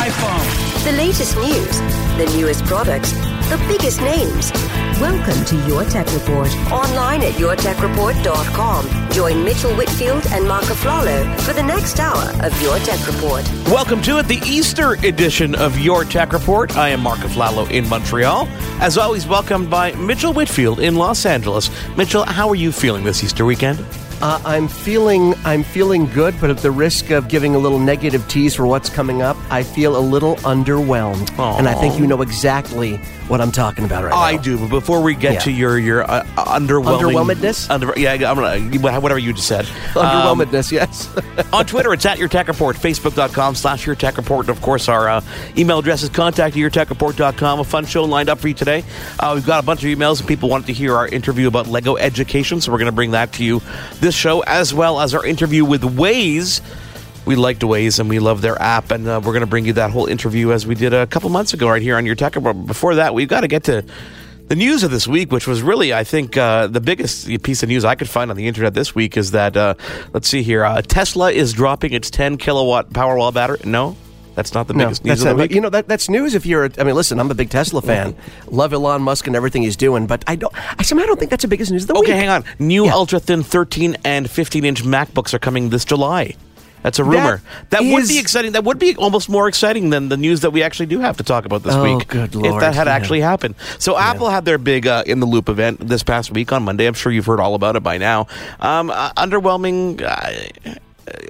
iPhone. The latest news, the newest products, the biggest names. Welcome to Your Tech Report. Online at yourtechreport.com. Join Mitchell Whitfield and Mark Aflalo for the next hour of Your Tech Report. Welcome to it, the Easter edition of Your Tech Report. I am Mark Aflalo in Montreal. As always, welcomed by Mitchell Whitfield in Los Angeles. Mitchell, how are you feeling this Easter weekend? Uh, I'm feeling I'm feeling good, but at the risk of giving a little negative tease for what's coming up, I feel a little underwhelmed, Aww. and I think you know exactly what I'm talking about right I now. I do, but before we get Yeah. to your your uh, underwhelming Underwhelmedness? under, yeah, I'm gonna whatever you just said. Um, Underwhelmedness, yes. on Twitter, it's at Your Tech Report, Facebook.com slash Your Tech Report. And of course, our uh, email address is contact at YourTechReport.com. A fun show lined up for you today. Uh, we've got a bunch of emails and people wanted to hear our interview about Lego education, so we're going to bring that to you this show, as well as our interview with Waze. We liked Waze and we love their app, and uh, we're going to bring you that whole interview as we did a couple months ago right here on Your Tech Report. Before that, we've got to get to the news of this week, which was really, I think, uh, the biggest piece of news I could find on the internet this week is that, uh, let's see here, uh, Tesla is dropping its 10 kilowatt Powerwall battery. No, that's not the No, biggest news that's of the week. you know that that's news if you're. a- I mean, listen, I'm a big Tesla fan. Love Elon Musk and everything he's doing, but I don't. I somehow don't think that's the biggest news of the okay, week. Okay, hang on. New Yeah. ultra thin 13 and 15 inch MacBooks are coming this July. That's a rumor. That, would is- be exciting. That would be almost more exciting than the news that we actually do have to talk about this Oh, week. good If that had yeah. actually happened. So Apple had their big uh, in the loop event this past week on Monday. I'm sure you've heard all about it by now. Um, uh, underwhelming. Uh,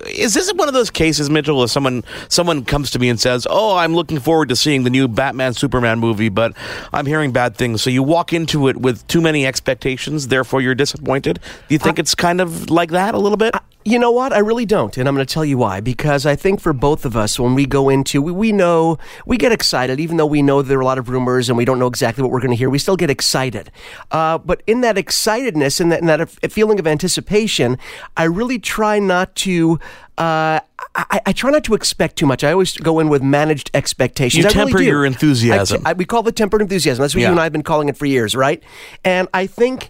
is this one of those cases, Mitchell, where someone someone comes to me and says, "Oh, I'm looking forward to seeing the new Batman Superman movie, but I'm hearing bad things." So you walk into it with too many expectations, therefore you're disappointed. Do you think it's kind of like that a little bit? You know what? I really don't. And I'm going to tell you why. Because I think for both of us, when we go into, we, we know, we get excited, even though we know there are a lot of rumors and we don't know exactly what we're going to hear, we still get excited. Uh, but in that excitedness and that, in that feeling of anticipation, I really try not to. Uh, I, I try not to expect too much. I always go in with managed expectations. You I really temper do. your enthusiasm. I- I- we call it tempered enthusiasm. That's what Yeah. you and I have been calling it for years, right? And I think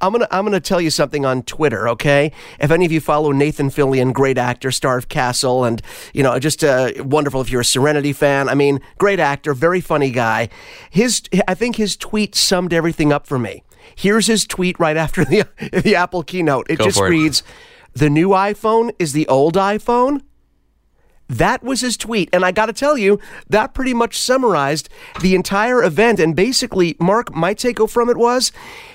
I'm gonna I'm gonna tell you something on Twitter, okay? If any of you follow Nathan Fillion, great actor, star of Castle, and you know just uh, wonderful if you're a Serenity fan. I mean, great actor, very funny guy. His I think his tweet summed everything up for me. Here's his tweet right after the the Apple keynote. It Go just for it. reads, "The new iPhone is the old iPhone." That was his tweet. And I got to tell you, that pretty much summarized the entire event. And basically, Mark, my take from it was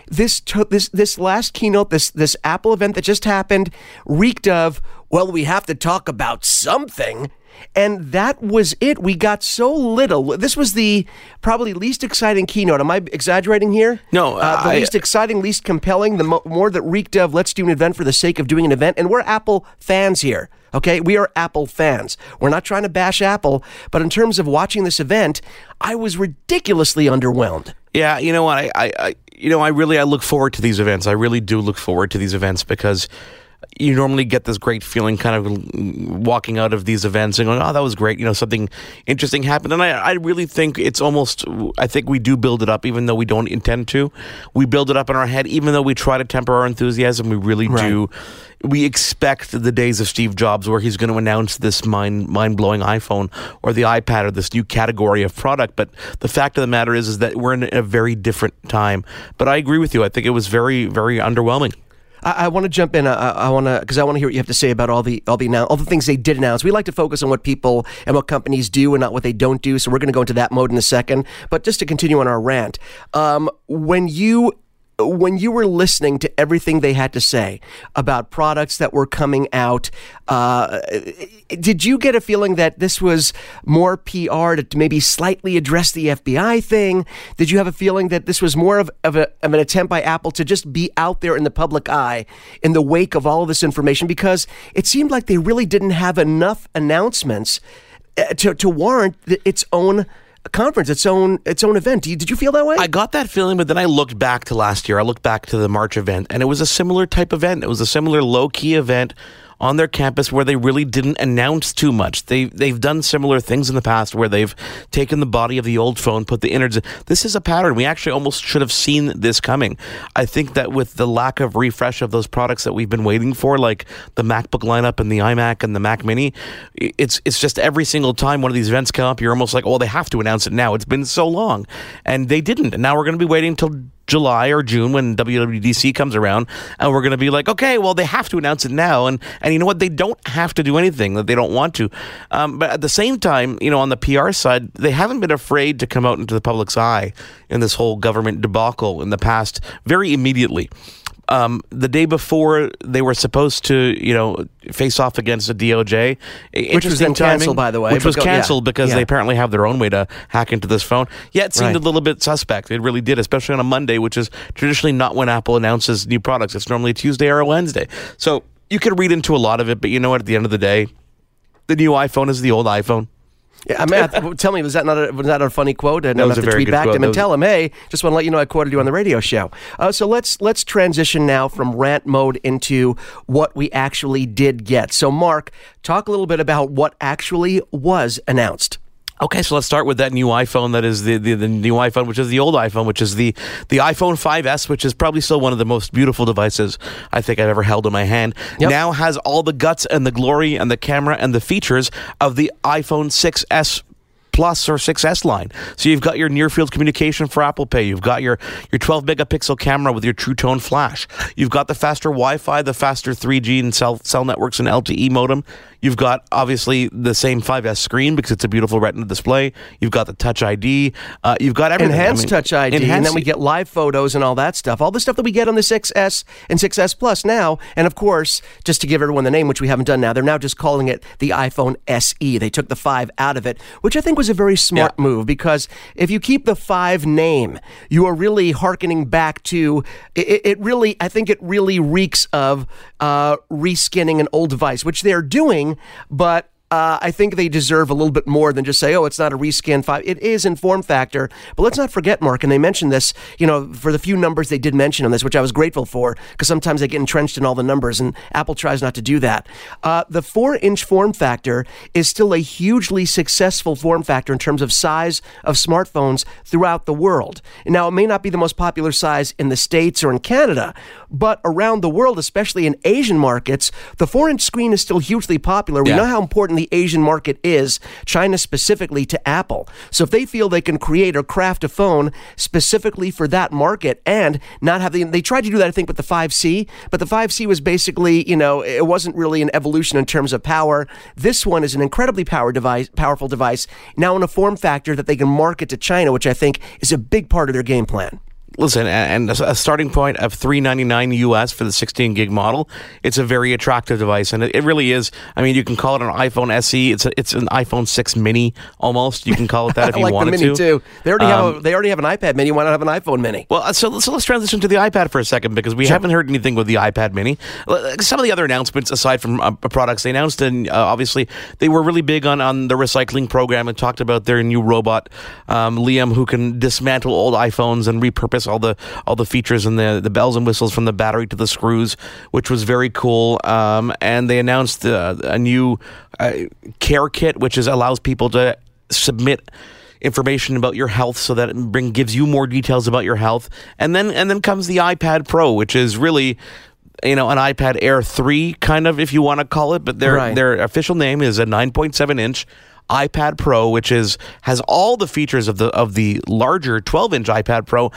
this to- this this last keynote, this this Apple event that just happened, reeked of, well, we have to talk about something. And that was it. We got so little. This was the probably least exciting keynote. Am I exaggerating here? No, uh, the I- least exciting, least compelling, the mo- more that reeked of let's do an event for the sake of doing an event. And we're Apple fans here. Okay, we are Apple fans. We're not trying to bash Apple, but in terms of watching this event, I was ridiculously underwhelmed. Yeah, you know what? I, I, I, you know, I really, I look forward to these events. I really do look forward to these events because you normally get this great feeling, kind of walking out of these events and going, "Oh, that was great." You know, something interesting happened, and I, I really think it's almost. I think we do build it up, even though we don't intend to. We build it up in our head, even though we try to temper our enthusiasm. We really do. We expect the days of Steve Jobs, where he's going to announce this mind mind blowing iPhone or the iPad or this new category of product. But the fact of the matter is, is that we're in a very different time. But I agree with you. I think it was very, very underwhelming. I, I want to jump in. I, I want to because I want to hear what you have to say about all the all the now all the things they did announce. We like to focus on what people and what companies do and not what they don't do. So we're going to go into that mode in a second. But just to continue on our rant, um, when you when you were listening to everything they had to say about products that were coming out, uh, did you get a feeling that this was more PR to maybe slightly address the FBI thing? Did you have a feeling that this was more of, of, a, of an attempt by Apple to just be out there in the public eye in the wake of all of this information? Because it seemed like they really didn't have enough announcements uh, to to warrant its own conference, its own its own event. Did you, feel that way? I got that feeling, but then I looked back to last year. I looked back to the March event, and it was a similar type event. It was a similar low key event on their campus where they really didn't announce too much. They they've done similar things in the past where they've taken the body of the old phone, put the innards. This is a pattern. We actually almost should have seen this coming. I think that with the lack of refresh of those products that we've been waiting for, like the MacBook lineup and the iMac and the Mac Mini, it's it's just every single time one of these events come up, you're almost like, oh, they have to announce it now. It's been so long, and they didn't. And now we're going to be waiting until July or June when WWDC comes around, and we're going to be like, okay, well, they have to announce it now, and and you know what? They don't have to do anything that they don't want to, um, but at the same time, you know, on the PR side, they haven't been afraid to come out into the public's eye in this whole government debacle in the past very immediately um, the day before they were supposed to, you know, face off against the DOJ, which was then canceled, by the way, which was go, canceled yeah, because yeah. they apparently have their own way to hack into this phone. Yeah, it seemed right. a little bit suspect. It really did, especially on a Monday, which is traditionally not when Apple announces new products. It's normally Tuesday or a Wednesday. So you could read into a lot of it, but you know what? At the end of the day, the new iPhone is the old iPhone. Yeah, I mean, tell me, was that not a, was that a funny quote? And I'll have to tweet back quote. to him and tell him, hey, just want to let you know I quoted you on the radio show. Uh, so let's let's transition now from rant mode into what we actually did get. So, Mark, talk a little bit about what actually was announced. Okay, so let's start with that new iPhone that is the, the, the, new iPhone, which is the old iPhone, which is the, the iPhone 5S, which is probably still one of the most beautiful devices I think I've ever held in my hand. Yep. Now has all the guts and the glory and the camera and the features of the iPhone 6S Plus or 6S line. So you've got your near field communication for Apple Pay. You've got your, your 12 megapixel camera with your True Tone flash. You've got the faster Wi Fi, the faster 3G and cell, cell networks and LTE modem. You've got obviously the same 5S screen because it's a beautiful Retina display. You've got the Touch ID. Uh, you've got everything. Enhanced I mean, Touch ID, enhanced, and then we get live photos and all that stuff. All the stuff that we get on the 6S and 6S Plus now. And of course, just to give everyone the name, which we haven't done now, they're now just calling it the iPhone SE. They took the 5 out of it, which I think was a very smart yeah. move because if you keep the 5 name, you are really harkening back to it, it really, I think it really reeks of uh, reskinning an old device, which they're doing, but uh, I think they deserve a little bit more than just say, oh, it's not a rescan five. It is in form factor. But let's not forget, Mark, and they mentioned this, you know, for the few numbers they did mention on this, which I was grateful for, because sometimes they get entrenched in all the numbers, and Apple tries not to do that. Uh, the four inch form factor is still a hugely successful form factor in terms of size of smartphones throughout the world. Now, it may not be the most popular size in the States or in Canada, but around the world, especially in Asian markets, the four inch screen is still hugely popular. We yeah. know how important the Asian market is, China specifically, to Apple. So if they feel they can create or craft a phone specifically for that market and not have the, they tried to do that, I think, with the 5C, but the 5C was basically, you know, it wasn't really an evolution in terms of power. This one is an incredibly power device, powerful device, now in a form factor that they can market to China, which I think is a big part of their game plan listen, and a starting point of three ninety nine US for the sixteen gig model, it's a very attractive device, and it, really is. I mean, you can call it an iPhone SE. It's a, it's an iPhone six Mini almost. You can call it that if you like wanted the mini to. Too. They already um, have a, um, they already have an iPad Mini. Why not have an iPhone Mini? Well, uh, so so let's transition to the iPad for a second because we sure. haven't heard anything with the iPad Mini. Some of the other announcements aside from uh, products they announced, and uh, obviously they were really big on on the recycling program and talked about their new robot um, Liam who can dismantle old iPhones and repurpose all the all the features and the, the bells and whistles from the battery to the screws, which was very cool. Um, and they announced uh, a new uh, CareKit, which is allows people to submit information about your health so that it bring gives you more details about your health and then and then comes the iPad Pro which is really you know an iPad Air 3 kind of if you want to call it but their right. their official name is a 9.7 inch iPad Pro which is has all the features of the of the larger 12 inch iPad Pro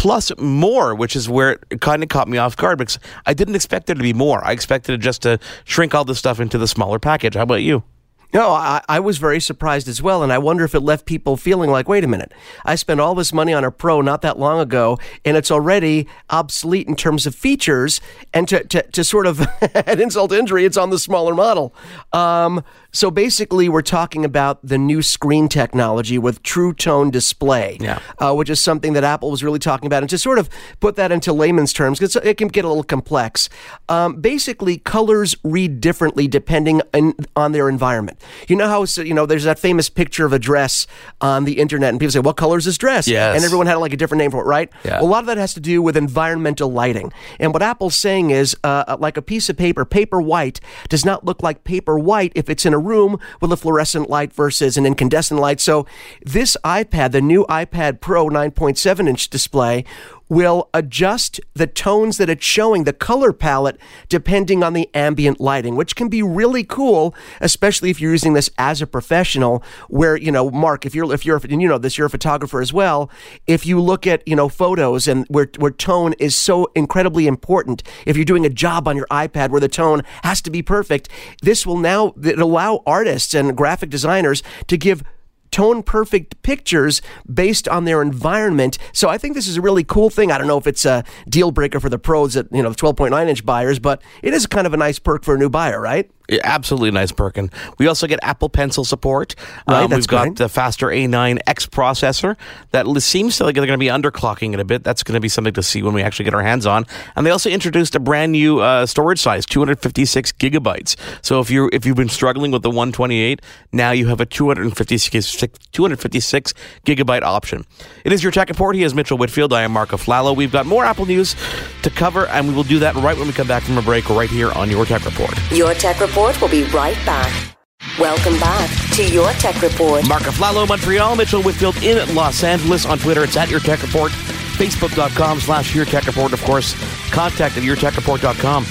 plus more, which is where it kind of caught me off guard because I didn't expect there to be more. I expected it just to shrink all this stuff into the smaller package. How about you? No, I, I, was very surprised as well, and I wonder if it left people feeling like, wait a minute, I spent all this money on a Pro not that long ago, and it's already obsolete in terms of features, and to, to, to sort of, an insult injury, it's on the smaller model. Um, So basically, we're talking about the new screen technology with True Tone Display, Yeah. uh, which is something that Apple was really talking about. And to sort of put that into layman's terms, because it can get a little complex. Um, basically, colors read differently depending on, on their environment. You know how so, you know there's that famous picture of a dress on the internet, and people say, "What color is this dress?" Yes. and everyone had like a different name for it, right? Yeah. Well, a lot of that has to do with environmental lighting. And what Apple's saying is, uh, like a piece of paper, paper white does not look like paper white if it's in a room with a fluorescent light versus an incandescent light. So this iPad, the new iPad Pro 9.7 inch display, will adjust the tones that it's showing, the color palette, depending on the ambient lighting, which can be really cool, especially if you're using this as a professional. Where you know, Mark, if you're if you're and you know this, you're a photographer as well. If you look at you know photos and where where tone is so incredibly important, if you're doing a job on your iPad where the tone has to be perfect, this will now allow artists and graphic designers to give tone perfect pictures based on their environment. So I think this is a really cool thing. I don't know if it's a deal breaker for the pros at, you know, the 12.9 inch buyers, but it is kind of a nice perk for a new buyer, right? Yeah, absolutely nice Perkin. We also get Apple Pencil support. Right, Um, we've got great. the faster A9X processor that seems to like they're going to be underclocking it a bit. That's going to be something to see when we actually get our hands on. And they also introduced a brand new uh, storage size, 256 gigabytes. So if you if you've been struggling with the 128, now you have a 256 256 gigabyte option. It is your tech report. He is Mitchell Whitfield. I am Mark Aflalo. We've got more Apple news to cover, and we will do that right when we come back from a break, right here on your tech report. Your Tech Report will be right back. Welcome back to Your Tech Report. Mark Aflalo, Montreal, Mitchell Whitfield in Los Angeles. On Twitter, it's at Your Tech Report. Facebook.com slash Your Tech Report. Of course, contact at your tech YourTechReport.com.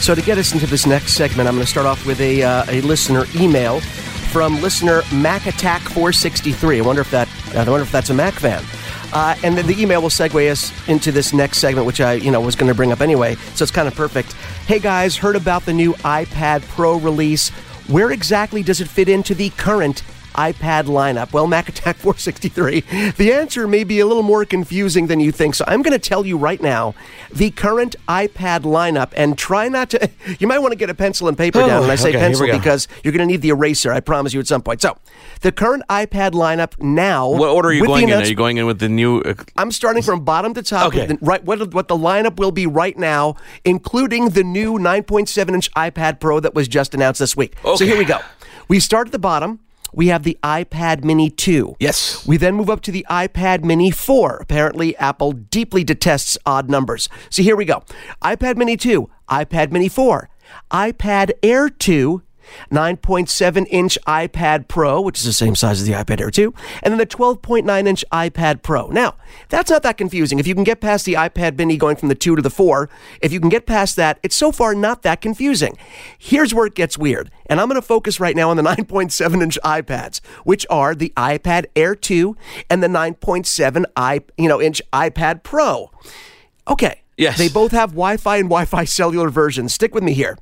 So to get us into this next segment, I'm going to start off with a, uh, a listener email from listener MacAttack463. I wonder if that I wonder if that's a Mac fan. Uh, and then the email will segue us into this next segment, which I you know was going to bring up anyway. So it's kind of perfect. Hey guys, heard about the new iPad Pro release? Where exactly does it fit into the current iPad lineup? Well, Mac Attack 463, the answer may be a little more confusing than you think. So I'm going to tell you right now the current iPad lineup and try not to. You might want to get a pencil and paper Oh, down. And I say okay, pencil because you're going to need the eraser. I promise you at some point. So the current iPad lineup now. What order are you going in? Are you going in with the new. Uh, I'm starting from bottom to top. Okay. the- right, what, what the lineup will be right now, including the new 9.7 inch iPad Pro that was just announced this week. So here we go. We start at the bottom. We have the iPad Mini 2. Yes. We then move up to the iPad Mini 4. Apparently, Apple deeply detests odd numbers. So here we go iPad Mini 2, iPad Mini 4, iPad Air 2. 9.7 inch iPad Pro, which is the same size as the iPad Air 2, and then the 12.9 inch iPad Pro. Now, that's not that confusing. If you can get past the iPad mini going from the 2 to the 4, if you can get past that, it's so far not that confusing. Here's where it gets weird, and I'm going to focus right now on the 9.7 inch iPads, which are the iPad Air 2 and the 9.7 i, you know, inch iPad Pro. Okay. Yes. They both have Wi Fi and Wi Fi cellular versions. Stick with me here.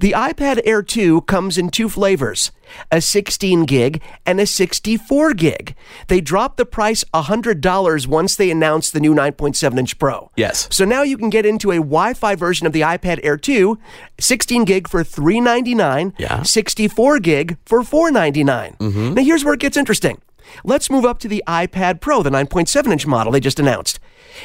The iPad Air 2 comes in two flavors a 16 gig and a 64 gig. They dropped the price $100 once they announced the new 9.7 inch Pro. Yes. So now you can get into a Wi Fi version of the iPad Air 2, 16 gig for 399, Yeah. 64 gig for $499. Mm-hmm. Now here's where it gets interesting. Let's move up to the iPad Pro, the 9.7 inch model they just announced.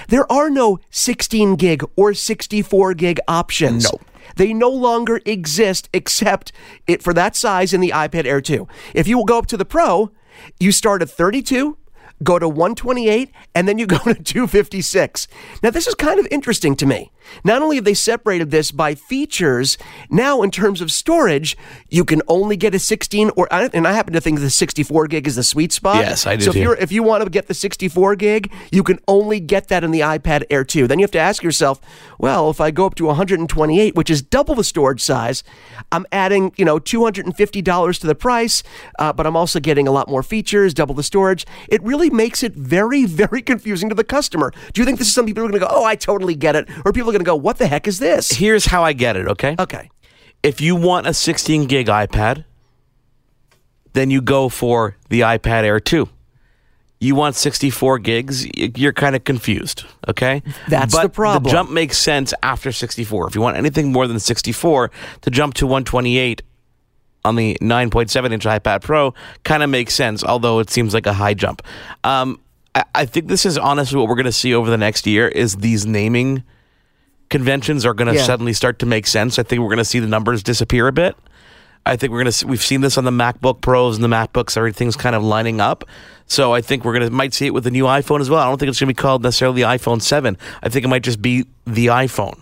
There are no 16 gig or 64 gig options. No. They no longer exist except it for that size in the iPad Air 2. If you will go up to the Pro, you start at 32, go to 128, and then you go to 256. Now, this is kind of interesting to me. Not only have they separated this by features, now in terms of storage, you can only get a 16 or and I happen to think the 64 gig is the sweet spot. Yes, I do So if you're if you want to get the 64 gig, you can only get that in the iPad Air 2. Then you have to ask yourself, well, if I go up to 128, which is double the storage size, I'm adding, you know, $250 to the price, uh, but I'm also getting a lot more features, double the storage. It really makes it very, very confusing to the customer. Do you think this is some people are going to go, oh, I totally get it? Or people are going to go, what the heck is this? here's how I get it, okay? Okay. If you want a 16 gig iPad, then you go for the iPad Air 2. You want 64 gigs, you're kind of confused, okay? That's but the problem. The jump makes sense after 64. If you want anything more than 64 to jump to 128, on the 9.7 inch iPad Pro kind of makes sense, although it seems like a high jump. Um, I, I think this is honestly what we're going to see over the next year is these naming conventions are going to Yeah. suddenly start to make sense. I think we're going to see the numbers disappear a bit. I think we're going to see, we've seen this on the MacBook Pros and the MacBooks. Everything's kind of lining up. So I think we're going to might see it with the new iPhone as well. I don't think it's going to be called necessarily the iPhone 7. I think it might just be the iPhone.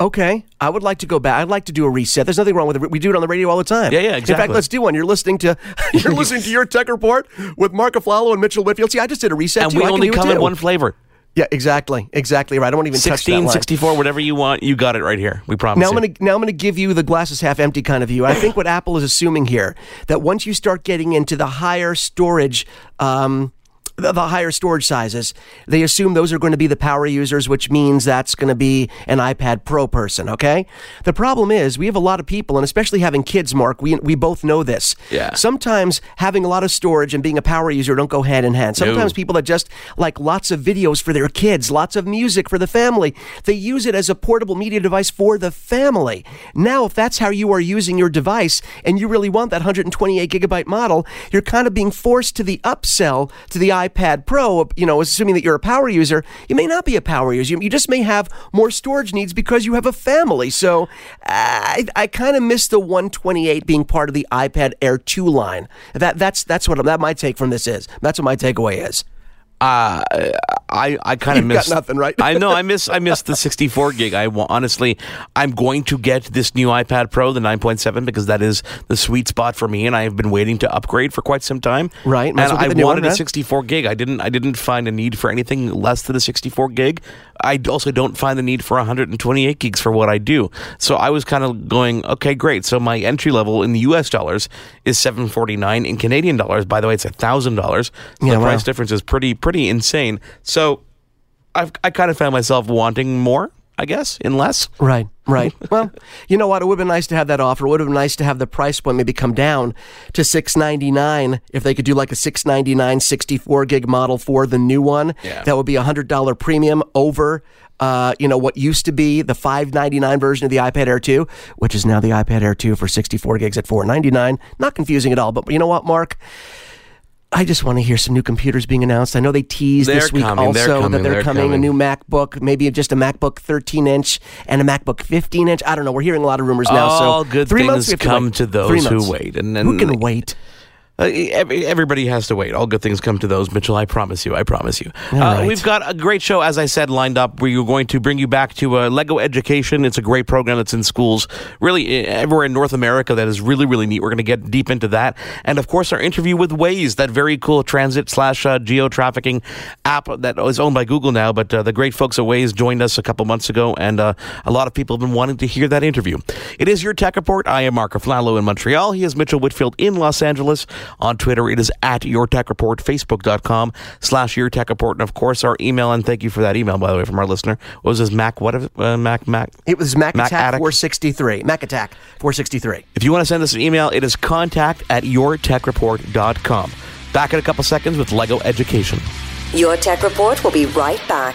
Okay, I would like to go back. I'd like to do a reset. There's nothing wrong with it. We do it on the radio all the time. Yeah, yeah, exactly. In fact, let's do one. You're listening to you're listening to your tech report with Mark Aflalo and Mitchell Whitfield. See, I just did a reset. And too. we I only come in one flavor. Yeah, exactly, exactly right. I don't even touch that 16, line. 64, whatever you want, you got it right here. We promise. Now I'm going to now I'm to give you the glasses half empty kind of view. I think what Apple is assuming here that once you start getting into the higher storage. Um, the, the higher storage sizes, they assume those are going to be the power users, which means that's going to be an iPad Pro person. Okay. The problem is we have a lot of people, and especially having kids, Mark. We we both know this. Yeah. Sometimes having a lot of storage and being a power user don't go hand in hand. Sometimes people that just like lots of videos for their kids, lots of music for the family, they use it as a portable media device for the family. Now, if that's how you are using your device and you really want that 128 gigabyte model, you're kind of being forced to the upsell to the iPad Pro, you know, assuming that you're a power user. You may not be a power user. You, you just may have more storage needs because you have a family. So I, I kind of miss the 128 being part of the iPad Air 2 line. That that's that's what that my take from this is. That's what my takeaway is. Uh, I I kind of miss nothing, right? I know I miss I miss the 64 gig. I honestly I'm going to get this new iPad Pro, the 9.7, because that is the sweet spot for me, and I have been waiting to upgrade for quite some time. Right, and I wanted a 64 gig. I didn't I didn't find a need for anything less than a 64 gig. I also don't find the need for 128 gigs for what I do. So I was kind of going, okay, great. So my entry level in the U.S. dollars is 749 in Canadian dollars. By the way, it's a thousand dollars. Yeah, The wow. price difference is pretty pretty insane. So I've I kind of found myself wanting more, I guess, in less. Right, right. well, you know what? It would have been nice to have that offer. It would have been nice to have the price point maybe come down to six ninety nine. If they could do like a six ninety nine 64 gig model for the new one, Yeah. that would be a hundred dollar premium over. Uh, you know what used to be the 599 version of the iPad Air 2, which is now the iPad Air 2 for 64 gigs at 499. Not confusing at all, but you know what, Mark? I just want to hear some new computers being announced. I know they teased this They're week coming, also they're that they're, they're coming, a new MacBook, maybe just a MacBook 13 inch and a MacBook 15 inch. I don't know. We're hearing a lot of rumors now. All so good three things months come wait. to those who wait, and- then who can wait? Uh, every, everybody has to wait. All good things come to those, Mitchell. I promise you. I promise you. Uh, right. We've got a great show, as I said, lined up. We're going to bring you back to uh, Lego Education. It's a great program that's in schools, really everywhere in North America. That is really, really neat. We're going to get deep into that, and of course, our interview with Waze, that very cool transit slash uh, geo trafficking app that is owned by Google now. But uh, the great folks at Waze joined us a couple months ago, and uh, a lot of people have been wanting to hear that interview. It is your Tech Report. I am Mark Aflalo in Montreal. He is Mitchell Whitfield in Los Angeles. On Twitter, it is at Your Tech Report, Facebook.com slash Your Tech Report. And of course, our email, and thank you for that email, by the way, from our listener. What was his Mac? What? Uh, Mac? Mac? It was Mac, Mac Attack Addict. 463. Mac Attack 463. If you want to send us an email, it is contact at yourtechreport.com. Back in a couple seconds with Lego Education. Your Tech Report will be right back.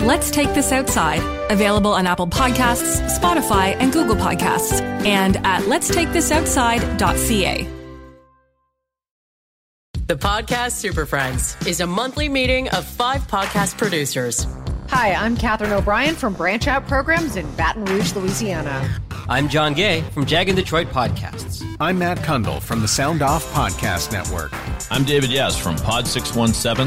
Let's Take This Outside, available on Apple Podcasts, Spotify, and Google Podcasts, and at letstakethisoutside.ca. The Podcast Super Friends is a monthly meeting of five podcast producers. Hi, I'm Katherine O'Brien from Branch Out Programs in Baton Rouge, Louisiana. I'm John Gay from Jag and Detroit Podcasts. I'm Matt Kundle from the Sound Off Podcast Network. I'm David Yes from Pod 617,